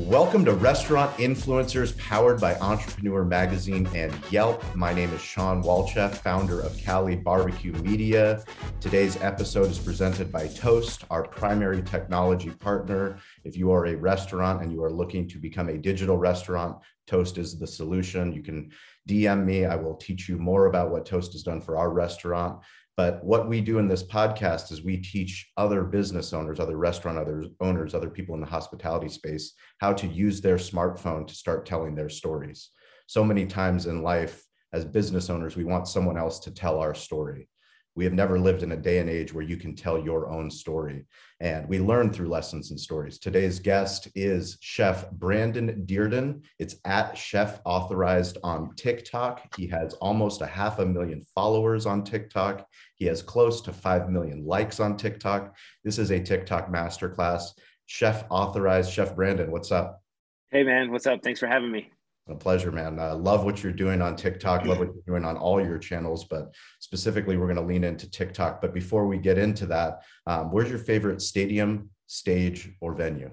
Welcome to Restaurant Influencers powered by Entrepreneur Magazine and Yelp. My name is Shawn Walchef, founder of Cali Barbecue Media. Today's episode is presented by Toast, our primary technology partner. If you are a restaurant and you are looking to become a digital restaurant, Toast is the solution. You can DM me. I will teach you more about what Toast has done for our restaurant. But what we do in this podcast is we teach other business owners, other restaurant other owners, other people in the hospitality space how to use their smartphone to start telling their stories. So many times in life, as business owners, we want someone else to tell our story. We have never lived in a day and age where you can tell your own story. And we learn through lessons and stories. Today's guest is Chef Brandon Dearden. It's at Chef Authorized on TikTok. He has almost a half a million followers on TikTok. He has close to 5 million likes on TikTok. This is a TikTok masterclass. Chef Authorized, Chef Brandon, what's up? Hey, man, what's up? Thanks for having me. A pleasure, man. Uh, love what you're doing on TikTok. Love what you're doing on all your channels, but specifically, we're going to lean into TikTok. But before we get into that, um, where's your favorite stadium, stage, or venue?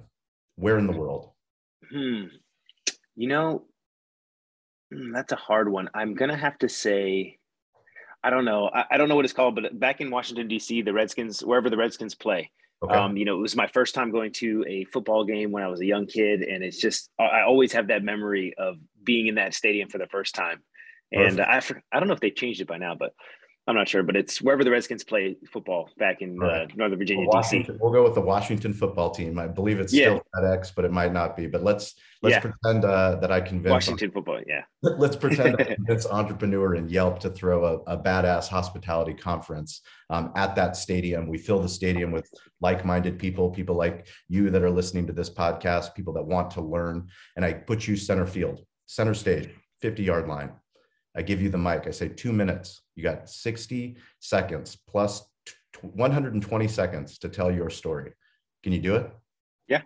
Where in the world? Hmm. You know, hmm, that's a hard one. I'm gonna have to say, I don't know. I, I don't know what it's called, but back in Washington D.C., the Redskins, wherever the Redskins play, Okay. Um, you know, it was my first time going to a football game when I was a young kid, and it's just I always have that memory of being in that stadium for the first time. And I I don't know if they changed it by now, but I'm not sure, but it's wherever the Redskins play football back in uh, right. uh, Northern Virginia, well, DC. We'll go with the Washington football team. I believe it's still yeah. FedEx, but it might not be. But let's let's yeah. pretend uh, that I convinced Washington football. Yeah. Let's pretend I convince Entrepreneur and Yelp to throw a, a badass hospitality conference um, at that stadium. We fill the stadium with like-minded people, people like you that are listening to this podcast, people that want to learn, and I put you center field, center stage, 50 yard line I give you the mic. I say two minutes. You got 60 seconds plus 120 seconds to tell your story. Can you do it? Yeah,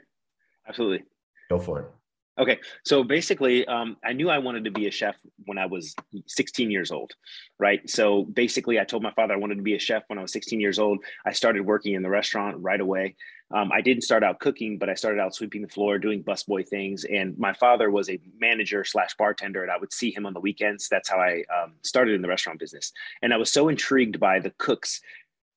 absolutely. Go for it. Okay, so basically, um, I knew I wanted to be a chef when I was 16 years old, right? So basically, I told my father I wanted to be a chef when I was 16 years old. I started working in the restaurant right away. Um, I didn't start out cooking, but I started out sweeping the floor, doing busboy things. And my father was a manager slash bartender, and I would see him on the weekends. That's how I um, started in the restaurant business. And I was so intrigued by the cooks,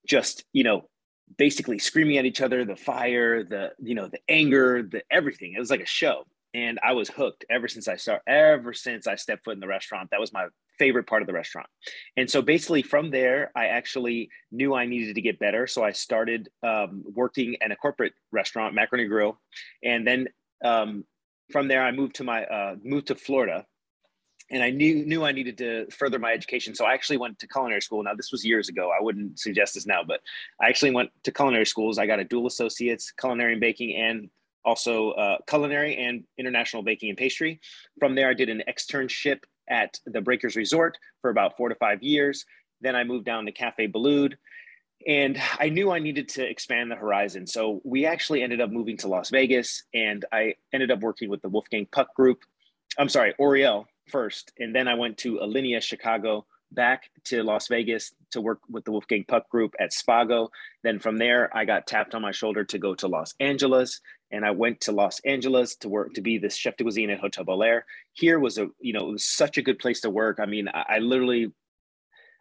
just you know, basically screaming at each other, the fire, the you know, the anger, the everything. It was like a show and I was hooked ever since I start ever since I stepped foot in the restaurant. That was my favorite part of the restaurant. And so basically from there, I actually knew I needed to get better. So I started um, working in a corporate restaurant, Macaroni Grill, and then um, from there I moved to my uh, moved to Florida. And I knew knew I needed to further my education, so I actually went to culinary school. Now this was years ago. I wouldn't suggest this now, but I actually went to culinary schools. I got a dual associates, culinary and baking, and also uh, culinary and international baking and pastry. From there, I did an externship at the Breakers Resort for about four to five years. Then I moved down to Cafe Boulud. And I knew I needed to expand the horizon. So we actually ended up moving to Las Vegas and I ended up working with the Wolfgang Puck Group. I'm sorry, Aureole first. And then I went to Alinea Chicago back to Las Vegas to work with the Wolfgang Puck Group at Spago. Then from there, I got tapped on my shoulder to go to Los Angeles, and I went to Los Angeles to work to be the chef de cuisine at Hotel Bel Air. Here was a you know it was such a good place to work. I mean, I, I literally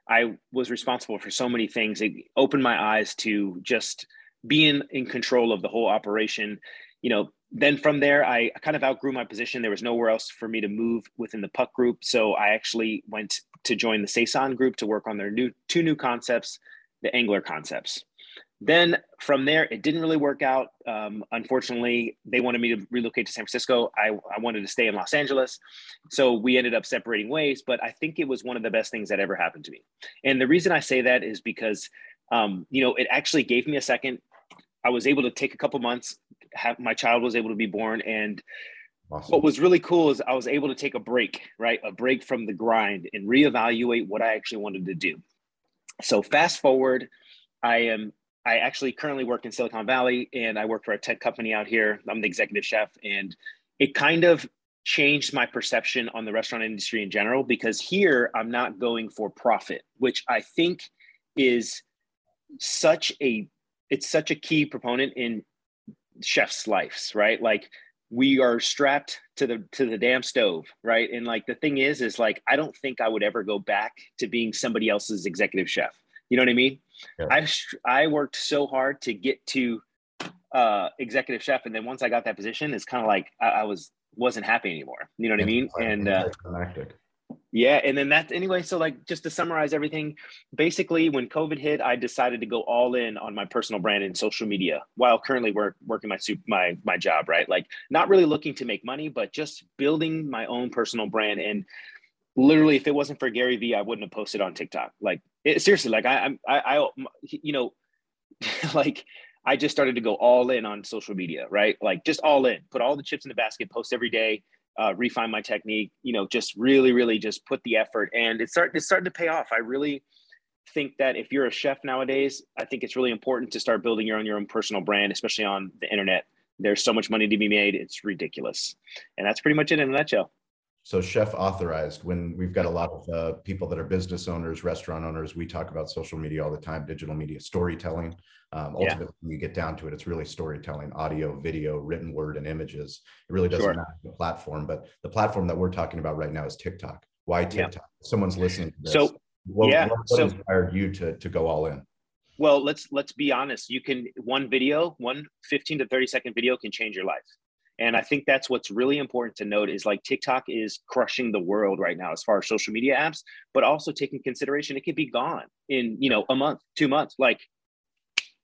I was responsible for so many things. It opened my eyes to just being in control of the whole operation. You know, then from there, I kind of outgrew my position. There was nowhere else for me to move within the Puck Group, so I actually went to join the Saison Group to work on their new two new concepts, the Angler concepts. Then from there, it didn't really work out. Um, unfortunately, they wanted me to relocate to San Francisco. I, I wanted to stay in Los Angeles. So we ended up separating ways, but I think it was one of the best things that ever happened to me. And the reason I say that is because, um, you know, it actually gave me a second. I was able to take a couple months, have my child was able to be born. And awesome. what was really cool is I was able to take a break, right? A break from the grind and reevaluate what I actually wanted to do. So fast forward, I am I actually currently work in Silicon Valley and I work for a tech company out here. I'm the executive chef. And it kind of changed my perception on the restaurant industry in general because here I'm not going for profit, which I think is such a it's such a key proponent in chefs' lives, right? Like we are strapped to the to the damn stove right and like the thing is is like i don't think i would ever go back to being somebody else's executive chef you know what i mean yeah. i i worked so hard to get to uh executive chef and then once i got that position it's kind of like I, I, was wasn't happy anymore you know what i mean and uh, yeah. And then that anyway. So, like, just to summarize everything, basically, when COVID hit, I decided to go all in on my personal brand and social media while currently work, working my, my, my job, right? Like, not really looking to make money, but just building my own personal brand. And literally, if it wasn't for Gary Vee, I wouldn't have posted on TikTok. Like, it, seriously, like, I, I, I, you know, like, I just started to go all in on social media, right? Like, just all in, put all the chips in the basket, post every day uh, refine my technique, you know, just really, really just put the effort and it's starting, it's starting to pay off. I really think that if you're a chef nowadays, I think it's really important to start building your own, your own personal brand, especially on the internet. There's so much money to be made. It's ridiculous. And that's pretty much it in a nutshell. So chef authorized when we've got a lot of uh, people that are business owners, restaurant owners, we talk about social media all the time, digital media, storytelling. Um, ultimately, yeah. when you get down to it, it's really storytelling, audio, video, written word, and images. It really doesn't sure. matter the platform, but the platform that we're talking about right now is TikTok. Why TikTok? Yeah. Someone's listening to this. So, what, yeah, what, what so, inspired you to to go all in? Well, let's let's be honest. You can one video, one 15 to 30 second video can change your life. And I think that's what's really important to note is like TikTok is crushing the world right now as far as social media apps, but also taking consideration it could be gone in, you know, a month, two months, like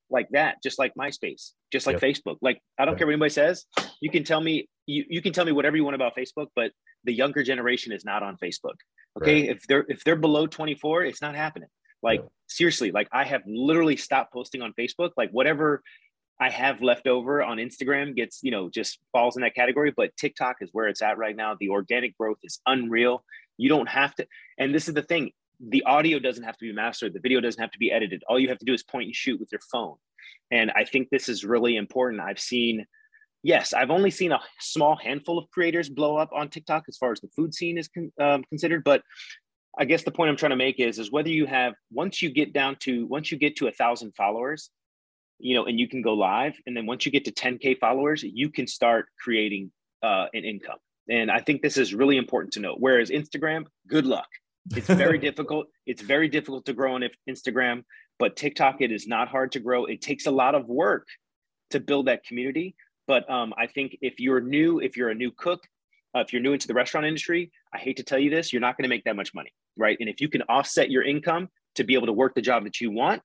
like that, just like MySpace, just like yep. Facebook. Like I don't yep. care what anybody says. You can tell me you, you can tell me whatever you want about Facebook, but the younger generation is not on Facebook. Okay. Right. If they're if they're below 24, it's not happening. Like seriously, like I have literally stopped posting on Facebook. Like whatever I have left over on Instagram gets, you know, just falls in that category. But TikTok is where it's at right now. The organic growth is unreal. You don't have to, and this is the thing the audio doesn't have to be mastered, the video doesn't have to be edited. All you have to do is point and shoot with your phone. And I think this is really important. I've seen, yes, I've only seen a small handful of creators blow up on TikTok as far as the food scene is con- um, considered. But I guess the point I'm trying to make is, is whether you have, once you get down to, once you get to a thousand followers, you know, and you can go live. And then once you get to 10K followers, you can start creating uh, an income. And I think this is really important to know. Whereas Instagram, good luck. It's very difficult. It's very difficult to grow on Instagram, but TikTok, it is not hard to grow. It takes a lot of work to build that community. But um, I think if you're new, if you're a new cook, uh, if you're new into the restaurant industry, I hate to tell you this, you're not going to make that much money, right? And if you can offset your income to be able to work the job that you want,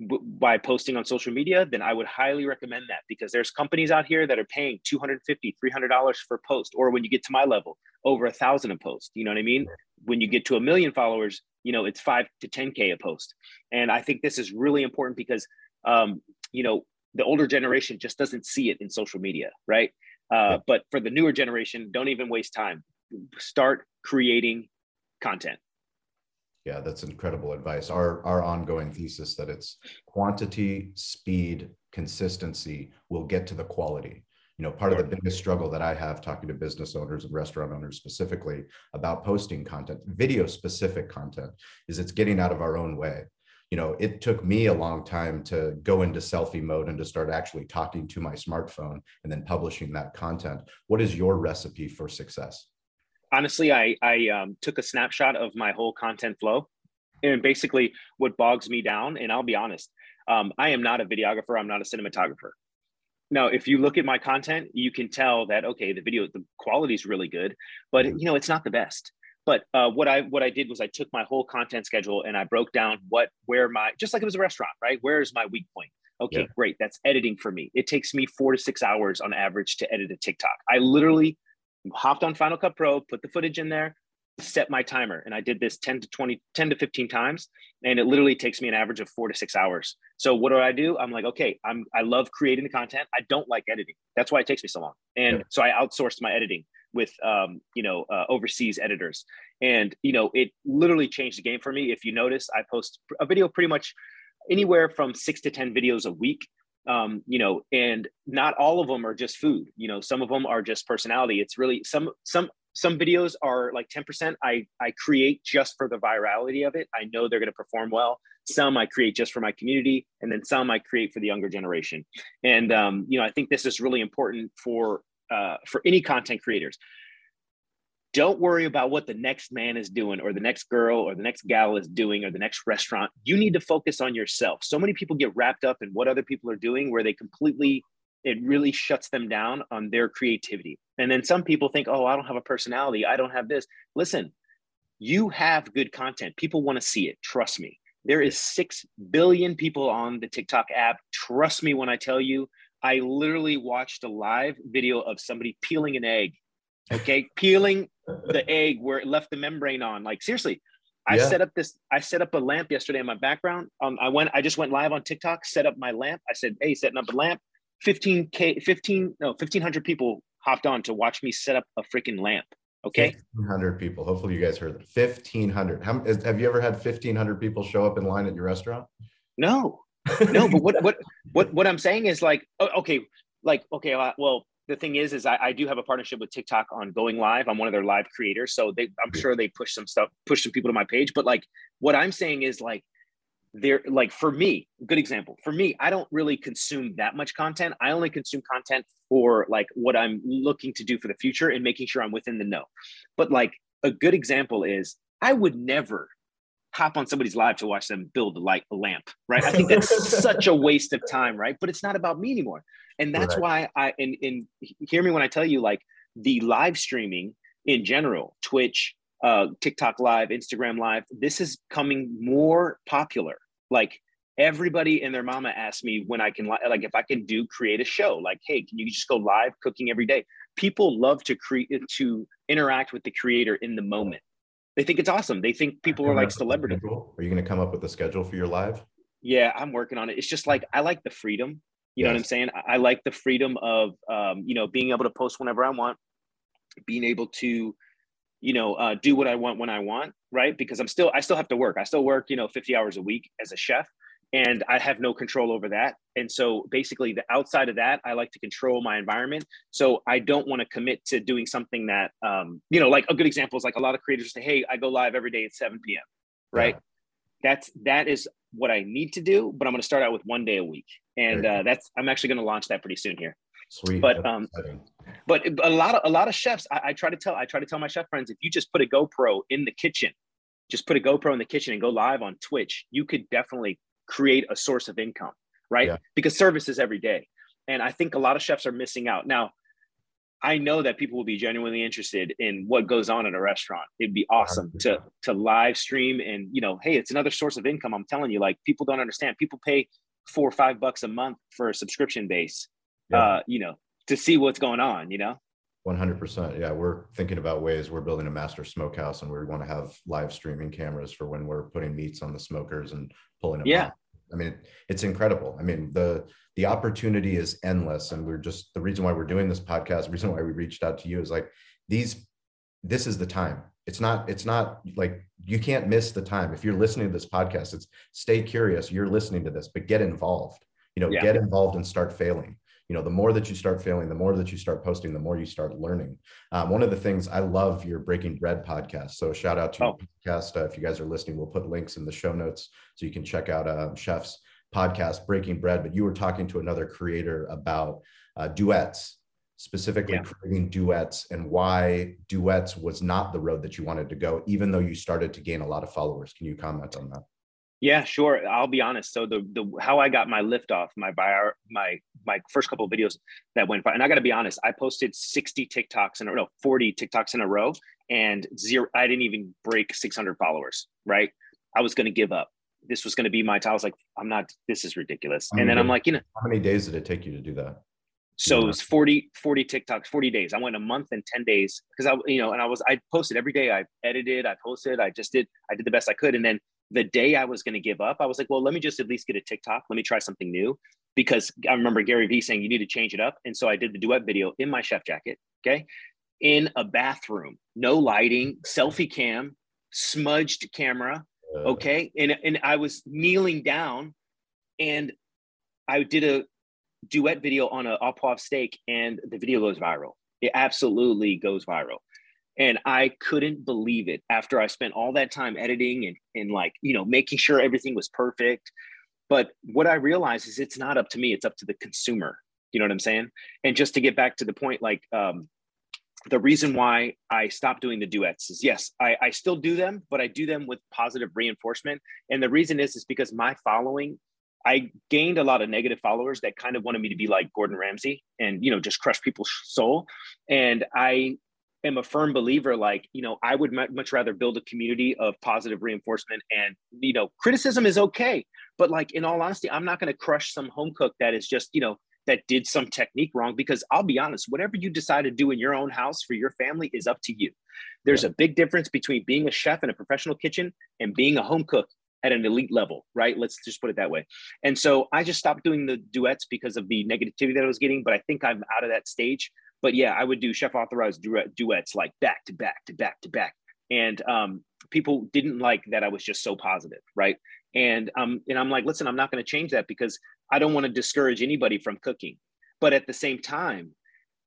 by posting on social media, then I would highly recommend that because there's companies out here that are paying 250, 300 dollars for post, or when you get to my level, over a thousand a post. You know what I mean? When you get to a million followers, you know it's five to 10k a post, and I think this is really important because um, you know the older generation just doesn't see it in social media, right? Uh, but for the newer generation, don't even waste time. Start creating content yeah, that's incredible advice. Our our ongoing thesis that it's quantity, speed, consistency will get to the quality. You know, part of the biggest struggle that I have talking to business owners and restaurant owners specifically about posting content, video specific content, is it's getting out of our own way. You know, it took me a long time to go into selfie mode and to start actually talking to my smartphone and then publishing that content. What is your recipe for success? Honestly, I I um, took a snapshot of my whole content flow, and basically what bogs me down. And I'll be honest, um, I am not a videographer. I'm not a cinematographer. Now, if you look at my content, you can tell that okay, the video, the quality is really good, but you know it's not the best. But uh, what I what I did was I took my whole content schedule and I broke down what where my just like it was a restaurant, right? Where is my weak point? Okay, yeah. great. That's editing for me. It takes me four to six hours on average to edit a TikTok. I literally hopped on Final Cut Pro, put the footage in there, set my timer. And I did this 10 to 20, 10 to 15 times. And it literally takes me an average of four to six hours. So what do I do? I'm like, okay, I'm I love creating the content. I don't like editing. That's why it takes me so long. And yeah. so I outsourced my editing with um, you know, uh, overseas editors. And you know, it literally changed the game for me. If you notice, I post a video pretty much anywhere from six to 10 videos a week um, you know, and not all of them are just food. You know, some of them are just personality. It's really some some some videos are like 10% I, I create just for the virality of it. I know they're going to perform well. Some I create just for my community, and then some I create for the younger generation. And um, you know, I think this is really important for uh, for any content creators don't worry about what the next man is doing or the next girl or the next gal is doing or the next restaurant. You need to focus on yourself. So many people get wrapped up in what other people are doing where they completely it really shuts them down on their creativity. And then some people think oh i don't have a personality. I don't have this. Listen you have good content. People want to see it. Trust me. There is 6 billion people on the tiktok app. Trust me when i tell you i literally watched a live video of somebody peeling an egg okay? Peeling the egg where it left the membrane on. Like seriously i yeah. set up this i set up a lamp yesterday in my background. Um, i went i just went live on tiktok set up my lamp. I said hey setting up a lamp. 15k 15 no 1500 people hopped on to watch me set up a freaking lamp okay? 1500 people. Hopefully you guys heard that. 1500 How, is, have you ever had 1500 people show up in line at your restaurant? No. No but what what what what i'm saying is like okay like okay uh, well the thing is, is I, I, do have a partnership with TikTok on going live. I'm one of their live creators, so they, I'm sure they push some stuff, push some people to my page. But like, what I'm saying is like, they're like for me, good example. For me, I don't really consume that much content. I only consume content for like what I'm looking to do for the future and making sure I'm within the know. But like a good example is I would never hop on somebody's live to watch them build a light a lamp, right? I think that's such a waste of time, right? But it's not about me anymore. And that's right. why I and, and hear me when I tell you like the live streaming in general, Twitch, uh, TikTok live, Instagram live, this is coming more popular. Like everybody and their mama asks me when I can like if I can do create a show. Like, hey, can you just go live cooking every day? People love to create to interact with the creator in the moment. They think it's awesome. They think people are like celebrities. Are you going to come up with a schedule for your live? Yeah, I'm working on it. It's just like I like the freedom. You yes. know what I'm saying? I like the freedom of, um, you know, being able to post whenever I want, being able to, you know, uh, do what I want when I want, right? Because I'm still, I still have to work. I still work, you know, 50 hours a week as a chef, and I have no control over that. And so, basically, the outside of that, I like to control my environment. So I don't want to commit to doing something that, um, you know, like a good example is like a lot of creators say, "Hey, I go live every day at 7 p.m." Right? Yeah. That's that is what I need to do, but I'm going to start out with one day a week, and uh, that's I'm actually going to launch that pretty soon here. Sweet. But um, but a lot of a lot of chefs, I, I, try to tell I try to tell my chef friends, if you just put a GoPro in the kitchen, just put a GoPro in the kitchen and go live on Twitch, you could definitely create a source of income, right? Yeah. Because service is every day, and I think a lot of chefs are missing out now. I know that people will be genuinely interested in what goes on at a restaurant. It'd be awesome 100%. to to live stream and you know, hey, it's another source of income. I'm telling you, like people don't understand. People pay four or five bucks a month for a subscription base, yeah. uh, you know, to see what's going on. You know. 100%. Yeah, we're thinking about ways we're building a master smokehouse and we want to have live streaming cameras for when we're putting meats on the smokers and pulling them yeah. I mean, it's incredible. I mean, the the opportunity is endless, and we're just the reason why we're doing this podcast. The reason why we reached out to you is like these. This is the time. It's not. It's not like you can't miss the time. If you're listening to this podcast, it's stay curious. You're listening to this, but get involved. You know, yeah. get involved and start failing you know the more that you start failing the more that you start posting the more you start learning um, one of the things i love your breaking bread podcast so shout out to oh. your podcast uh, if you guys are listening we'll put links in the show notes so you can check out uh, chef's podcast breaking bread but you were talking to another creator about uh, duets specifically yeah. creating duets and why duets was not the road that you wanted to go even though you started to gain a lot of followers can you comment on that yeah, sure. I'll be honest. So the the how I got my lift off my bio my my first couple of videos that went and I got to be honest, I posted 60 TikToks in a row, 40 TikToks in a row, and zero. I didn't even break 600 followers. Right? I was going to give up. This was going to be my. I was like, I'm not. This is ridiculous. And then I'm like, you know, how many days did it take you to do that? So it was 40, 40 TikToks, 40 days. I went a month and 10 days because I, you know, and I was, I posted every day. I edited, I posted, I just did, I did the best I could. And then the day I was going to give up, I was like, well, let me just at least get a TikTok. Let me try something new. Because I remember Gary Vee saying you need to change it up. And so I did the duet video in my chef jacket. Okay. In a bathroom, no lighting, selfie cam, smudged camera. Okay. And, and I was kneeling down and I did a duet video on a au poivre steak and the video goes viral. It absolutely goes viral and i couldn't believe it after i spent all that time editing and, and like you know making sure everything was perfect but what i realized is it's not up to me it's up to the consumer You know what I'm saying? And just to get back to the point, like um, the reason why I stopped doing the duets is yes, I, I still do them, but I do them with positive reinforcement. And the reason is is because my following, I gained a lot of negative followers that kind of wanted me to be like Gordon Ramsay and you know just crush people's soul. And I am a firm believer like you know i would much rather build a community of positive reinforcement and you know criticism is okay but like in all honesty i'm not going to crush some home cook that is just you know that did some technique wrong because I'll be honest, whatever you decide to do in your own house for your family is up to you. There's yeah. a big difference between being a chef in a professional kitchen and being a home cook at an elite level, right? Let's just put it that way. And so I just stopped doing the duets because of the negativity that I was getting, but I think I'm out of that stage. But yeah, I would do chef authorized duets like back to back to back to back. And um, people didn't like that I was just so positive, right? And um, and I'm like, listen, I'm not going to change that because I don't want to discourage anybody from cooking. But at the same time,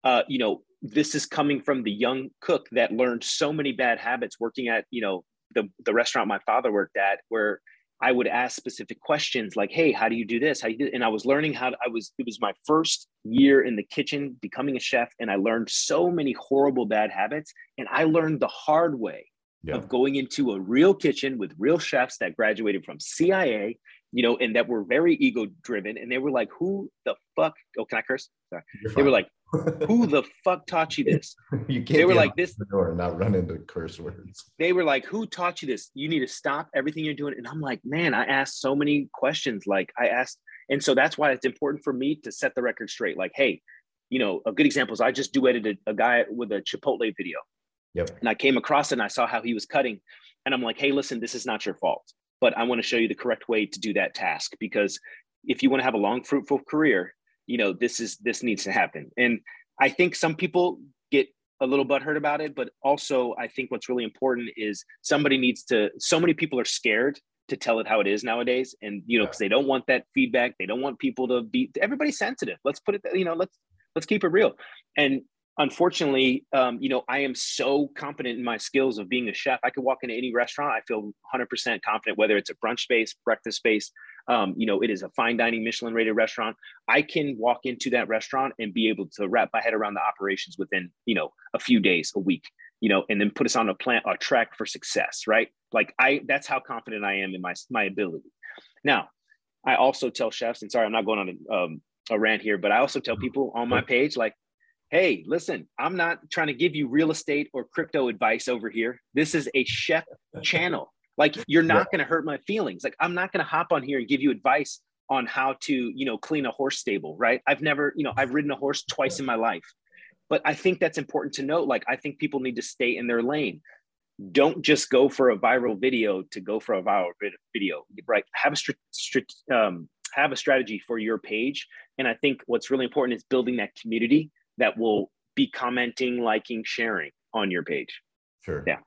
uh, you know, this is coming from the young cook that learned so many bad habits working at, you know, the, the restaurant my father worked at, where I would ask specific questions like, "Hey, how do you do this? How do you do?" And I was learning how to, I was. It was my first year in the kitchen, becoming a chef, and I learned so many horrible bad habits. And I learned the hard way yeah. of going into a real kitchen with real chefs that graduated from CIA you know, and that were very ego driven. And they were like, who the fuck? Oh, can I curse? Sorry. They were like, who the fuck taught you this? you can't they were like this door and not run into curse words. They were like, who taught you this? You need to stop everything you're doing. And I'm like, man, I asked so many questions. Like I asked, and so that's why it's important for me to set the record straight. Like, hey, you know, a good example is I just duetted a, a guy with a Chipotle video. Yep. And I came across it and I saw how he was cutting. And I'm like, hey, listen, this is not your fault but I want to show you the correct way to do that task because if you want to have a long fruitful career, you know, this is this needs to happen. And I think some people get a little butthurt about it, but also I think what's really important is somebody needs to so many people are scared to tell it how it is nowadays and you know because they don't want that feedback they don't want people to be everybody's sensitive let's put it you know let's let's keep it real and unfortunately, um, you know, I am so confident in my skills of being a chef. I could walk into any restaurant. I feel 100% confident, whether it's a brunch space, breakfast space, um, you know, it is a fine dining Michelin rated restaurant. I can walk into that restaurant and be able to wrap my head around the operations within, you know, a few days, a week, you know, and then put us on a plan, a track for success, right? Like I, that's how confident I am in my, my ability. Now, I also tell chefs, and sorry, I'm not going on a, um, a rant here, but I also tell people on my page, like, hey, listen, I'm not trying to give you real estate or crypto advice over here. This is a chef channel. Like you're not yeah. going to hurt my feelings. Like I'm not going to hop on here and give you advice on how to, you know, clean a horse stable, right? I've never, you know, I've ridden a horse twice in my life. But I think that's important to note. Like I think people need to stay in their lane. Don't just go for a viral video to go for a viral video, right? Have a strict, strict um, have a strategy for your page. And I think what's really important is building that community that will be commenting, liking, sharing on your page. Sure. Yeah.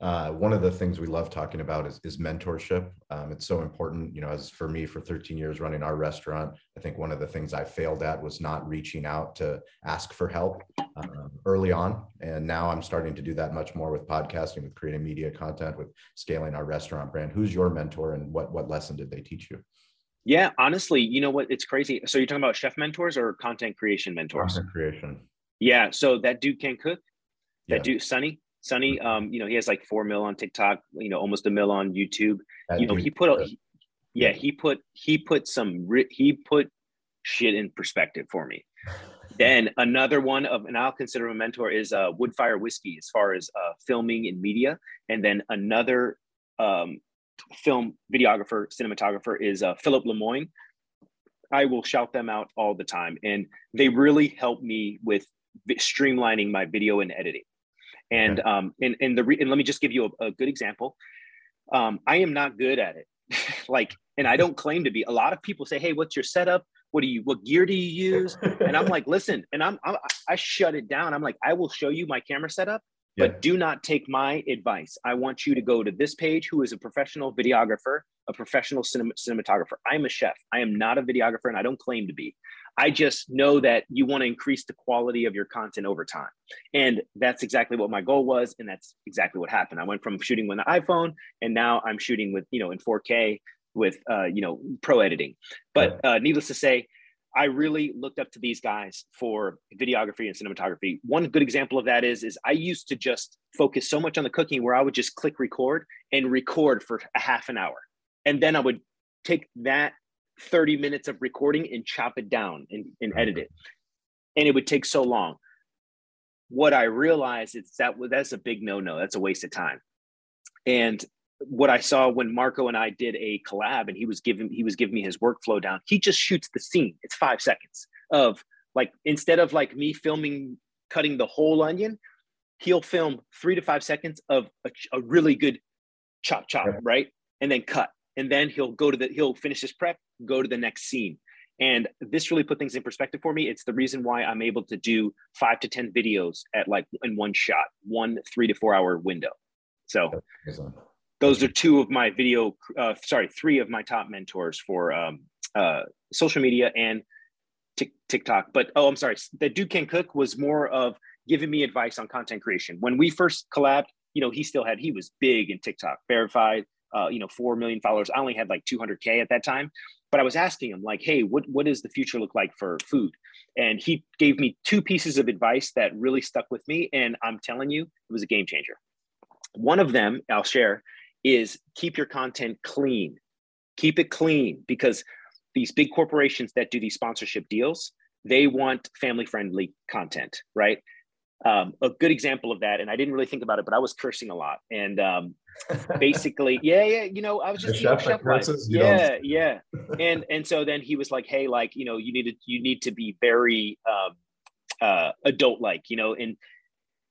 Uh, one of the things we love talking about is, is mentorship. Um, it's so important, you know, as for me for 13 years running our restaurant, I think one of the things I failed at was not reaching out to ask for help um, early on. And now I'm starting to do that much more with podcasting, with creating media content, with scaling our restaurant brand. Who's your mentor and what, what lesson did they teach you? Yeah, honestly, you know what? It's crazy. So you're talking about chef mentors or content creation mentors? Content creation. Yeah. So that dude can cook. That yeah. dude, Sonny. Sonny, mm-hmm. um, you know, he has like four mil on TikTok. You know, almost a mil on YouTube. That you know, he put, a, he, yeah, he put he put some he put shit in perspective for me. then another one of, and I'll consider a mentor is uh, Woodfire Whiskey as far as uh, filming and media. And then another um, film videographer, cinematographer is uh, Philip Lemoyne. I will shout them out all the time, and they really help me with streamlining my video and editing. And okay. um, and and the re- and let me just give you a, a good example. Um, I am not good at it, like, and I don't claim to be. A lot of people say, "Hey, what's your setup? What do you? What gear do you use?" And I'm like, "Listen," and I'm, I'm I shut it down. I'm like, "I will show you my camera setup, yeah. But do not take my advice. I want you to go to this page who is a professional videographer, a professional cinema, cinematographer. I'm a chef. I am not a videographer and I don't claim to be. I just know that you want to increase the quality of your content over time. And that's exactly what my goal was. And that's exactly what happened. I went from shooting with an iPhone and now I'm shooting with, you know, in 4K with, uh, you know, pro editing. But uh, needless to say, I really looked up to these guys for videography and cinematography. One good example of that is, is I used to just focus so much on the cooking where I would just click record and record for a half an hour. And then I would take that 30 minutes of recording and chop it down and, and edit it. And it would take so long. What I realized is that that's a big no-no. That's a waste of time. And what I saw when Marco and I did a collab and he was giving he was giving me his workflow down. He just shoots the scene. It's five seconds of like instead of like me filming cutting the whole onion, he'll film three to five seconds of a, a really good chop chop, yeah. right? And then cut. And then he'll go to the he'll finish his prep, go to the next scene. And this really put things in perspective for me. It's the reason why I'm able to do five to 10 videos at like in one shot, one three to four hour window. So those are two of my video uh, sorry three of my top mentors for um, uh, social media and tiktok. But oh i'm sorry the Dude Can Cook was more of giving me advice on content creation. When we first collabed you know he still had he was big in tiktok verified uh, you know 4 million followers. I only had like 200k at that time. But i was asking him like hey what, what does the future look like for food? And he gave me two pieces of advice that really stuck with me. And i'm telling you it was a game changer. One of them i'll share is keep your content clean. Keep it clean because these big corporations that do these sponsorship deals, they want family friendly content, right? Um, a good example of that, and I didn't really think about it, but I was cursing a lot. And um, basically, yeah, yeah, you know, I was just know, chef curses, yeah, yeah. And and so then he was like, hey, like you know, you need to you need to be very um, uh, adult like, you know, and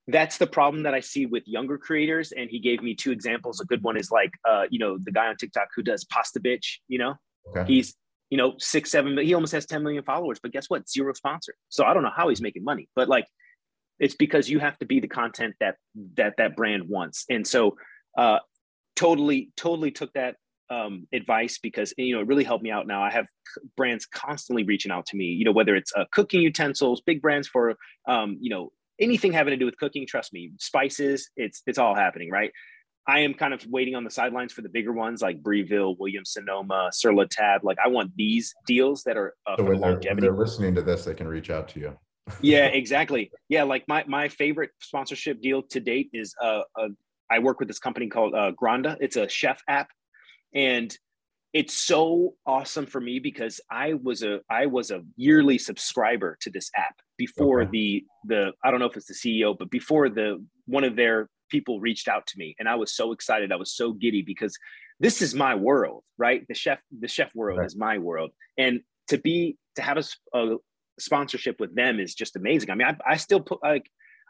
that's the problem that I see with younger creators. And he gave me two examples. A good one is like, uh, you know, the guy on TikTok who does Pasta Bitch, you know, okay. he's, you know, six, seven, he almost has 10 million followers, but guess what? Zero sponsor. So I don't know how he's making money, but like, it's because you have to be the content that, that, that brand wants. And so, uh, totally, totally took that um, advice because you know it really helped me out now i have brands constantly reaching out to me you know whether it's uh, cooking utensils big brands for um, you know anything having to do with cooking, trust me, spices, it's it's all happening, right? I am kind of waiting on the sidelines for the bigger ones like Breville, Williams Sonoma, Sur La Table. Like I want these deals that are uh, so when they're, when they're listening to this, they can reach out to you. yeah, exactly. Yeah, like my my favorite sponsorship deal to date is uh, uh I work with this company called uh, Gronda. It's a chef app, and it's so awesome for me because I was a I was a yearly subscriber to this app before okay. the the I don't know if it's the CEO, but before the one of their people reached out to me, and I was so excited. I was so giddy because this is my world, right? The chef the chef world right. is my world, and to be to have a, a, sponsorship with them is just amazing. I mean, I, I still put like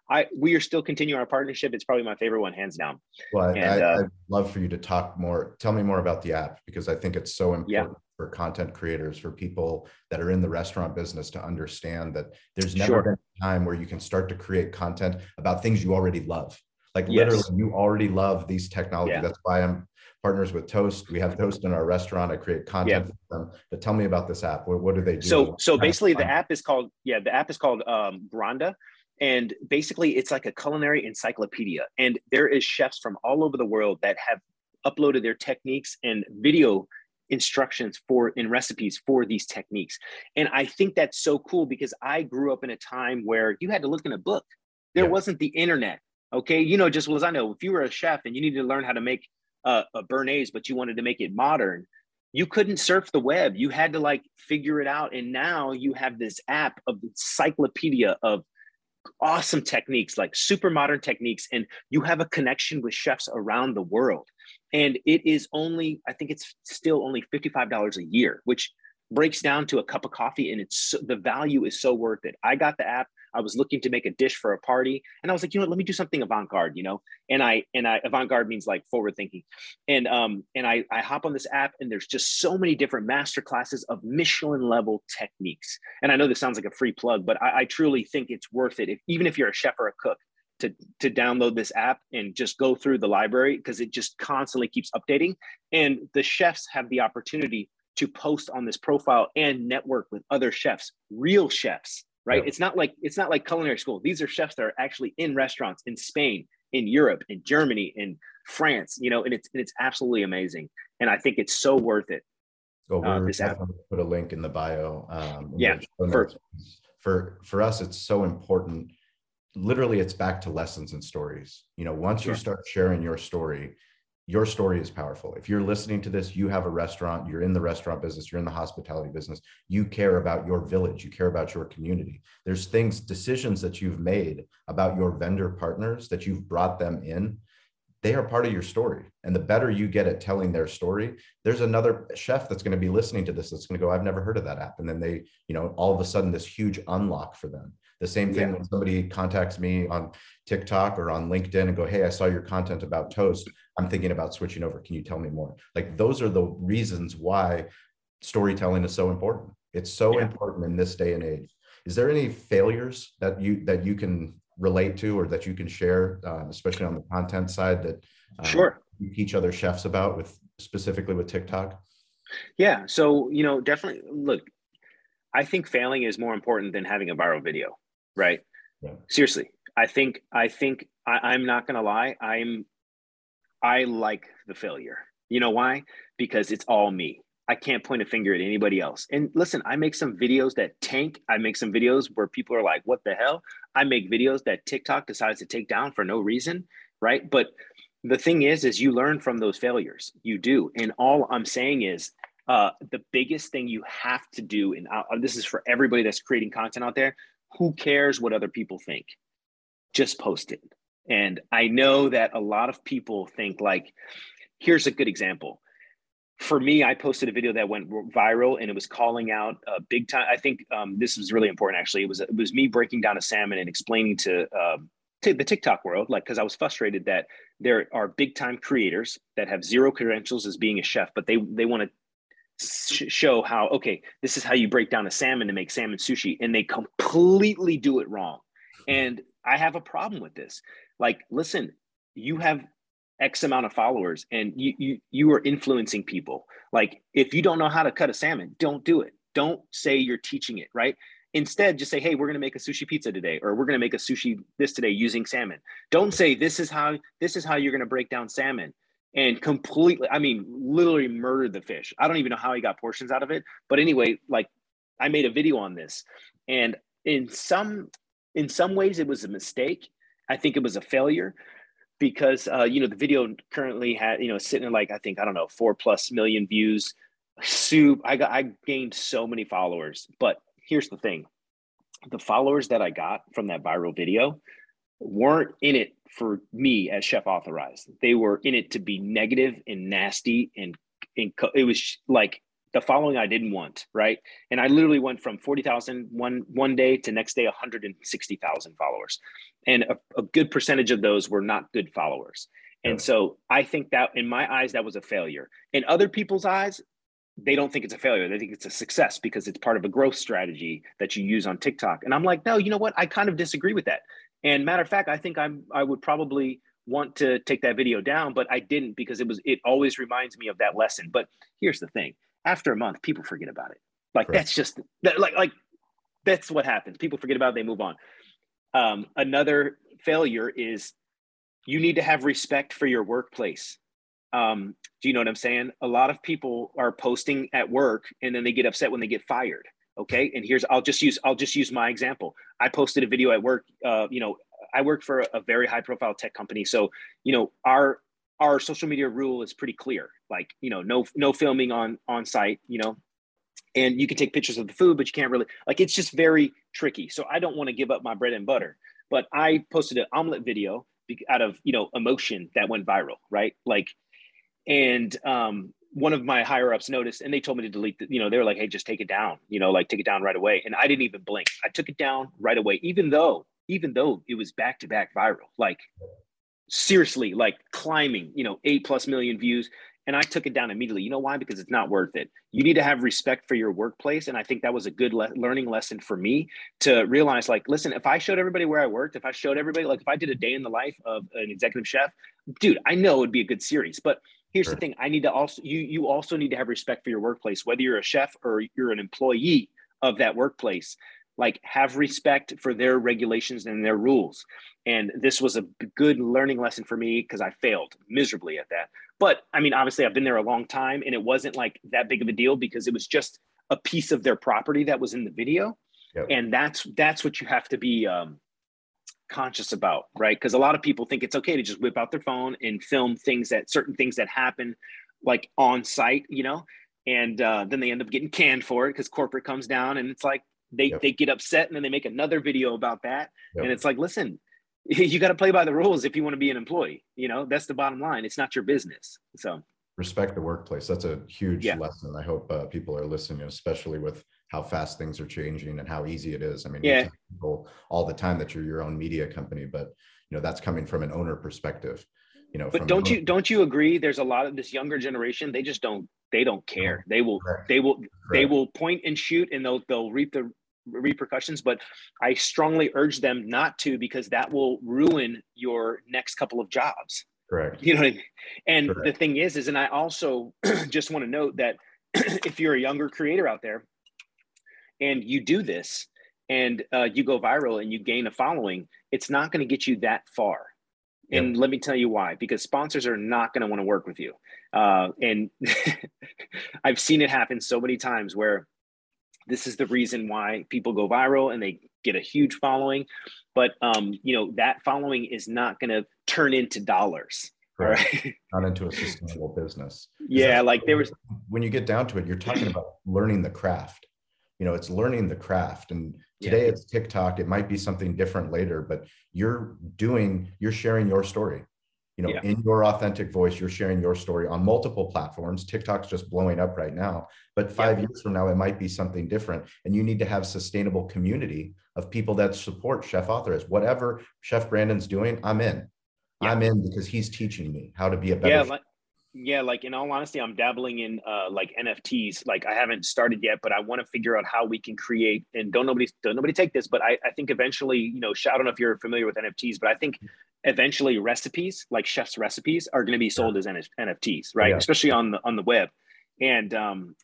I we are still continuing our partnership. It's probably my favorite one, hands down. Well, and, I, uh, I'd love for you to talk more. Tell me more about the app because I think it's so important yeah. for content creators, for people that are in the restaurant business to understand that there's never sure. been a time where you can start to create content about things you already love. Like yes. literally, you already love these technologies. Yeah. That's why I'm partners with Toast. We have Toast in our restaurant. I create content for them. But tell me about this app. What, what do they do? So, so basically, the app is called yeah, the app is called um, Gronda and basically it's like a culinary encyclopedia. And there is chefs from all over the world that have uploaded their techniques and video instructions for in recipes for these techniques. And i think that's so cool because i grew up in a time where you had to look in a book. There yeah. wasn't the internet okay? You know just well as i know if you were a chef and you needed to learn how to make a, a béarnaise but you wanted to make it modern you couldn't surf the web. You had to like figure it out. And now you have this app of the encyclopedia of awesome techniques, like super modern techniques, and you have a connection with chefs around the world. And it is only, I think it's still only $55 a year, which breaks down to a cup of coffee and it's the value is so worth it. I got the app I was looking to make a dish for a party, and I was like, you know, what, let me do something avant-garde, you know. And I and I avant-garde means like forward thinking, and um and I I hop on this app, and there's just so many different master classes of Michelin level techniques. And I know this sounds like a free plug, but I, I truly think it's worth it. If even if you're a chef or a cook, to to download this app and just go through the library because it just constantly keeps updating and the chefs have the opportunity to post on this profile and network with other chefs real chefs right? It's not like it's not like culinary school. These are chefs that are actually in restaurants in Spain, in Europe, in Germany, in France, you know, and it's and it's absolutely amazing. And I think it's so worth it. Well, we're uh, definitely put a link in the bio. Um, yeah, for, for for us, it's so important. Literally, it's back to lessons and stories. You know, once sure. you start sharing your story, your story is powerful. If you're listening to this, you have a restaurant, you're in the restaurant business, you're in the hospitality business, you care about your village, you care about your community. There's things, decisions that you've made about your vendor partners that you've brought them in. They are part of your story. And the better you get at telling their story, there's another chef that's going to be listening to this that's going to go, I've never heard of that app. And then they, you know, all of a sudden, this huge unlock for them. The same thing yeah. when somebody contacts me on TikTok or on LinkedIn and go, Hey, I saw your content about Toast. I'm thinking about switching over. Can you tell me more? Like those are the reasons why storytelling is so important. It's so yeah. important in this day and age. Is there any failures that you that you can relate to or that you can share, uh, especially on the content side that um, sure you teach other chefs about with specifically with TikTok? Yeah. So, you know, definitely look, I think failing is more important than having a viral video right? Yeah. Seriously, I think I think I, I'm not gonna lie. I'm I like the failure. You know why? Because it's all me. I can't point a finger at anybody else. And listen, I make some videos that tank. I make some videos where people are like, what the hell? I make videos that TikTok decides to take down for no reason, right? But the thing is, is you learn from those failures. You do. And all I'm saying is uh, the biggest thing you have to do, and uh, this is for everybody that's creating content out there, who cares what other people think? Just post it. And I know that a lot of people think like, here's a good example. For me, I posted a video that went viral, and it was calling out uh, big time. I think um, this was really important. Actually, it was it was me breaking down a salmon and explaining to uh, the TikTok world, like because I was frustrated that there are big time creators that have zero credentials as being a chef, but they they want to show how okay this is how you break down a salmon to make salmon sushi and they completely do it wrong. And i have a problem with this. Like listen you have x amount of followers and you you you are influencing people. Like if you don't know how to cut a salmon don't do it. Don't say you're teaching it right? Instead just say hey we're going to make a sushi pizza today or we're going to make a sushi this today using salmon. Don't say this is how this is how you're going to break down salmon and completely i mean literally murdered the fish. I don't even know how he got portions out of it but anyway like i made a video on this and in some in some ways it was a mistake. I think it was a failure because uh, you know the video currently had you know sitting like i think i don't know four plus million views. Soup i got i gained so many followers but here's the thing. The followers that i got from that viral video weren't in it for me as chef authorized. They were in it to be negative and nasty and, and it was like the following I didn't want, right? And I literally went from 40,000 one one day to next day 160,000 followers. And a, a, good percentage of those were not good followers. And so I think that in my eyes that was a failure. In other people's eyes, they don't think it's a failure. They think it's a success because it's part of a growth strategy that you use on TikTok. And I'm like, no, you know what? I kind of disagree with that. And matter of fact, I think I'm I would probably want to take that video down, but I didn't because it was it always reminds me of that lesson. But here's the thing: after a month, people forget about it. Like that's just that, like like that's what happens. People forget about it, they move on. Um, another failure is you need to have respect for your workplace. Um, do you know what I'm saying? A lot of people are posting at work and then they get upset when they get fired okay? And here's i'll just use i'll just use my example. I posted a video at work uh, you know i work for a, very high profile tech company. So you know our our social media rule is pretty clear. Like you know no no filming on on site you know? And you can take pictures of the food but you can't really like it's just very tricky. So i don't want to give up my bread and butter. But i posted an omelet video out of you know emotion that went viral right? Like and um one of my higher ups noticed and they told me to delete the, you know, they were like, hey, just take it down, you know, like take it down right away. And I didn't even blink. I took it down right away, even though, even though it was back to back viral, like seriously, like climbing, you know, eight plus million views. And I took it down immediately. You know why? Because it's not worth it. You need to have respect for your workplace. And I think that was a good le- learning lesson for me to realize like, listen, if I showed everybody where I worked, if I showed everybody, like if I did a day in the life of an executive chef, dude, I know it would be a good series. But here's sure. the thing i need to also you you also need to have respect for your workplace whether you're a chef or you're an employee of that workplace like have respect for their regulations and their rules and this was a good learning lesson for me because i failed miserably at that but i mean obviously i've been there a long time and it wasn't like that big of a deal because it was just a piece of their property that was in the video yep. and that's that's what you have to be um, conscious about right? Because a lot of people think it's okay to just whip out their phone and film things that certain things that happen like on site you know? And uh, then they end up getting canned for it because corporate comes down and it's like they yep. they get upset and then they make another video about that. Yep. and it's like listen you got to play by the rules if you want to be an employee you know? That's the bottom line. It's not your business so. Respect the workplace. That's a huge yeah. lesson i hope uh, people are listening especially with how fast things are changing and how easy it is i mean yeah. people all the time that you're your own media company but you know that's coming from an owner perspective you know but don't you don't you agree there's a lot of this younger generation they just don't they don't care they will Correct. they will Correct. they will point and shoot and they'll they'll reap the repercussions but i strongly urge them not to because that will ruin your next couple of jobs correct you know what I mean? and correct. the thing is is and i also just want to note that if you're a younger creator out there and you do this and uh, you go viral and you gain a following it's not going to get you that far. And let me tell you why because sponsors are not going to want to work with you. Uh, and i've seen it happen so many times where this is the reason why people go viral and they get a huge following but um, you know that following is not going to turn into dollars. Right. Not into a sustainable business. Yeah like there was when you get down to it you're talking about learning the craft you know it's learning the craft. And today yeah. it's tiktok. It might be something different later but you're doing you're sharing your story. You know yeah. in your authentic voice you're sharing your story on multiple platforms. Tiktok's just blowing up right now but five yeah. years from now it might be something different. And you need to have sustainable community of people that support Chef Authorized whatever chef brandon's doing i'm in. I'm in because he's teaching me how to be a better yeah, yeah like in all honesty i'm dabbling in uh like nfts like i haven't started yet but i want to figure out how we can create and don't nobody don't nobody take this but i, I think eventually you know i don't know if you're familiar with nfts but i think eventually recipes like chef's recipes are going to be sold as nfts right yeah. especially on the on the web and um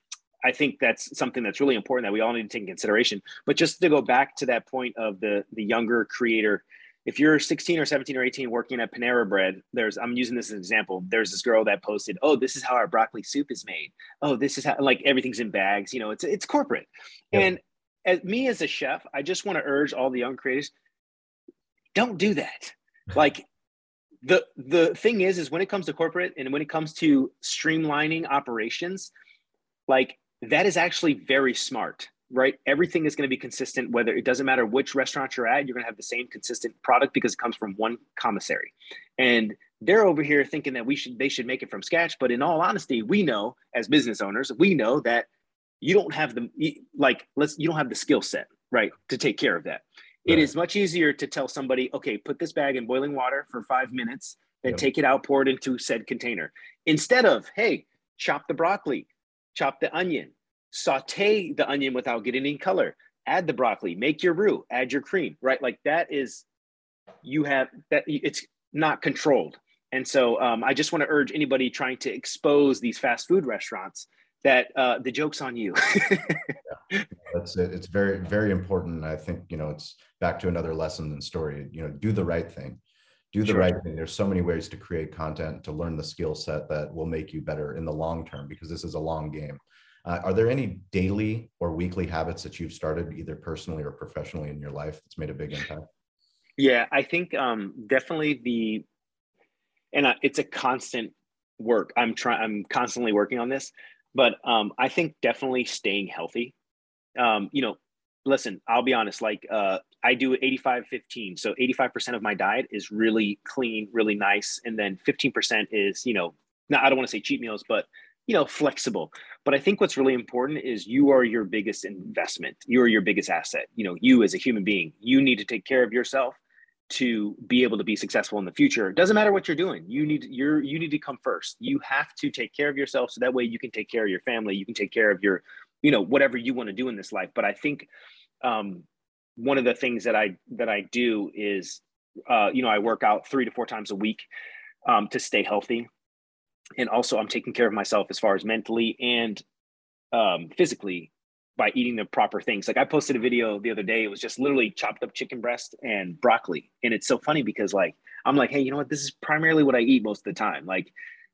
I think that's something that's really important that we all need to take in consideration. But just to go back to that point of the the younger creator, if you're 16 or 17 or 18 working at Panera Bread, there's I'm using this as an example. There's this girl that posted, "Oh, this is how our broccoli soup is made. Oh, this is how like everything's in bags. You know, it's it's corporate." Yeah. And as me as a chef, I just want to urge all the young creators, don't do that. like the the thing is, is when it comes to corporate and when it comes to streamlining operations, like that is actually very smart right? Everything is going to be consistent, whether it doesn't matter which restaurant you're at, you're going to have the same consistent product because it comes from one commissary. And they're over here thinking that we should they should make it from scratch. But in all honesty, we know as business owners, we know that you don't have the like let's you don't have the skill set, right, to take care of that. Right. It is much easier to tell somebody, okay, put this bag in boiling water for five minutes, then yep. take it out, pour it into said container. Instead of, hey, chop the broccoli, chop the onion, saute the onion without getting any color. Add the broccoli. Make your roux. Add your cream right? Like that is you have that it's not controlled. And so um, i just want to urge anybody trying to expose these fast food restaurants that uh, the joke's on you. Yeah, that's it it's very very important. I think you know it's back to another lesson and story. You know do the right thing. Do the sure. right thing. There's so many ways to create content to learn the skill set that will make you better in the long term because this is a long game uh, are there any daily or weekly habits that you've started either personally or professionally in your life that's made a big impact? Yeah, I think um, definitely the, and uh, it's a constant work. I'm trying. I'm constantly working on this, but um, I think definitely staying healthy. Um, you know, listen, I'll be honest. Like uh, I do 85 15. So 85% of my diet is really clean, really nice. And then 15% is, you know, not, I don't want to say cheat meals, but you know flexible. But i think what's really important is you are your biggest investment. You are your biggest asset. You know you as a human being you need to take care of yourself to be able to be successful in the future. It doesn't matter what you're doing. You need you're you need to come first. You have to take care of yourself so that way you can take care of your family. You can take care of your you know whatever you want to do in this life. But i think um, one of the things that i that i do is uh, you know i work out three to four times a week um, to stay healthy and also I'm taking care of myself as far as mentally and um, physically by eating the proper things. Like I posted a video the other day, it was just literally chopped up chicken breast and broccoli. And it's so funny because like I'm like, hey, you know what? This is primarily what I eat most of the time. Like,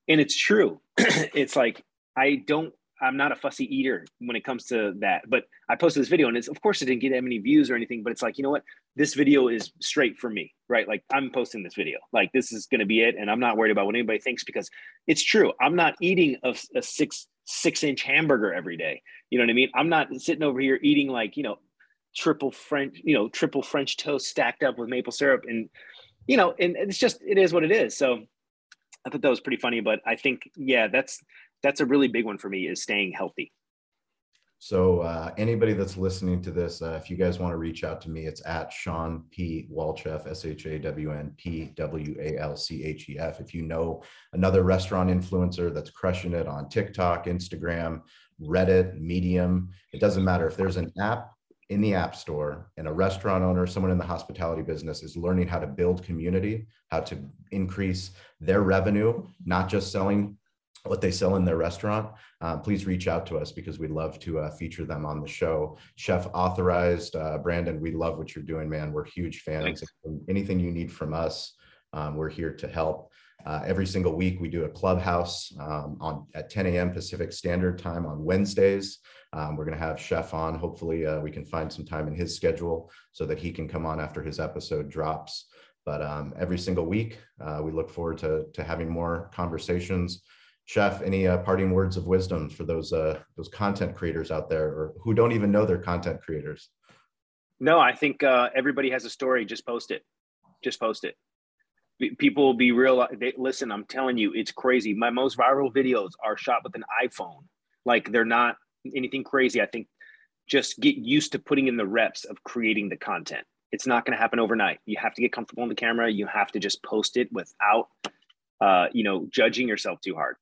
and it's true. it's like I don't I'm not a fussy eater when it comes to that. But I posted this video and it's of course it didn't get that many views or anything, but it's like, you know what? This video is straight for me, right? Like I'm posting this video. Like this is gonna be it. And I'm not worried about what anybody thinks because it's true. I'm not eating a, a six six inch hamburger every day. You know what I mean? I'm not sitting over here eating like, you know, triple French, you know, triple French toast stacked up with maple syrup. And, you know, and it's just, it is what it is. So I thought that was pretty funny, but I think, yeah, that's, that's a really big one for me is staying healthy. So uh, anybody that's listening to this, uh, if you guys want to reach out to me, it's at Shawn P. Walchef, S-H-A-W-N-P-W-A-L-C-H-E-F. If you know another restaurant influencer that's crushing it on TikTok, Instagram, Reddit, Medium, it doesn't matter. If there's an app in the app store and a restaurant owner, someone in the hospitality business is learning how to build community, how to increase their revenue, not just selling what they sell in their restaurant, um, please reach out to us because we'd love to uh, feature them on the show. Chef authorized, uh, Brandon, we love what you're doing, man. We're huge fans. Thanks. Anything you need from us, um, we're here to help. Uh, every single week, we do a clubhouse um, on at 10 a.m. Pacific Standard Time on Wednesdays. Um, we're going to have Chef on. Hopefully, uh, we can find some time in his schedule so that he can come on after his episode drops. But um, every single week, uh, we look forward to, to having more conversations chef any uh, parting words of wisdom for those uh, those content creators out there or who don't even know they're content creators? No i think uh, everybody has a story. Just post it. Just post it. People will be real they, listen i'm telling you it's crazy. My most viral videos are shot with an iphone. Like they're not anything crazy. I think just get used to putting in the reps of creating the content. It's not going to happen overnight. You have to get comfortable in the camera. You have to just post it without uh, you know judging yourself too hard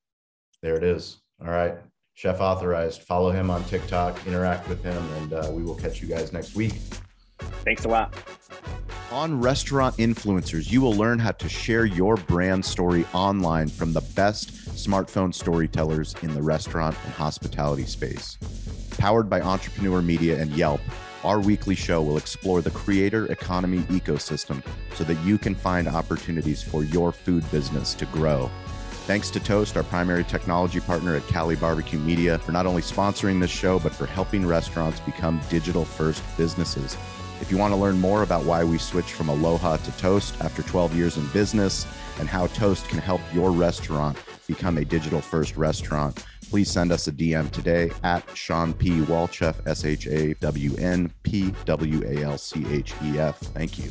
there it is. All right. Chef Authorized. Follow him on TikTok, interact with him, and uh, we will catch you guys next week. Thanks a lot. On Restaurant Influencers, you will learn how to share your brand story online from the best smartphone storytellers in the restaurant and hospitality space. Powered by Entrepreneur Media and Yelp, our weekly show will explore the creator economy ecosystem so that you can find opportunities for your food business to grow Thanks to Toast, our primary technology partner at Cali Barbecue Media, for not only sponsoring this show, but for helping restaurants become digital first businesses. If you want to learn more about why we switched from Aloha to Toast after 12 years in business and how Toast can help your restaurant become a digital first restaurant, please send us a DM today at Shawn P. Walchef, S H A W N P W A L C H E F. Thank you.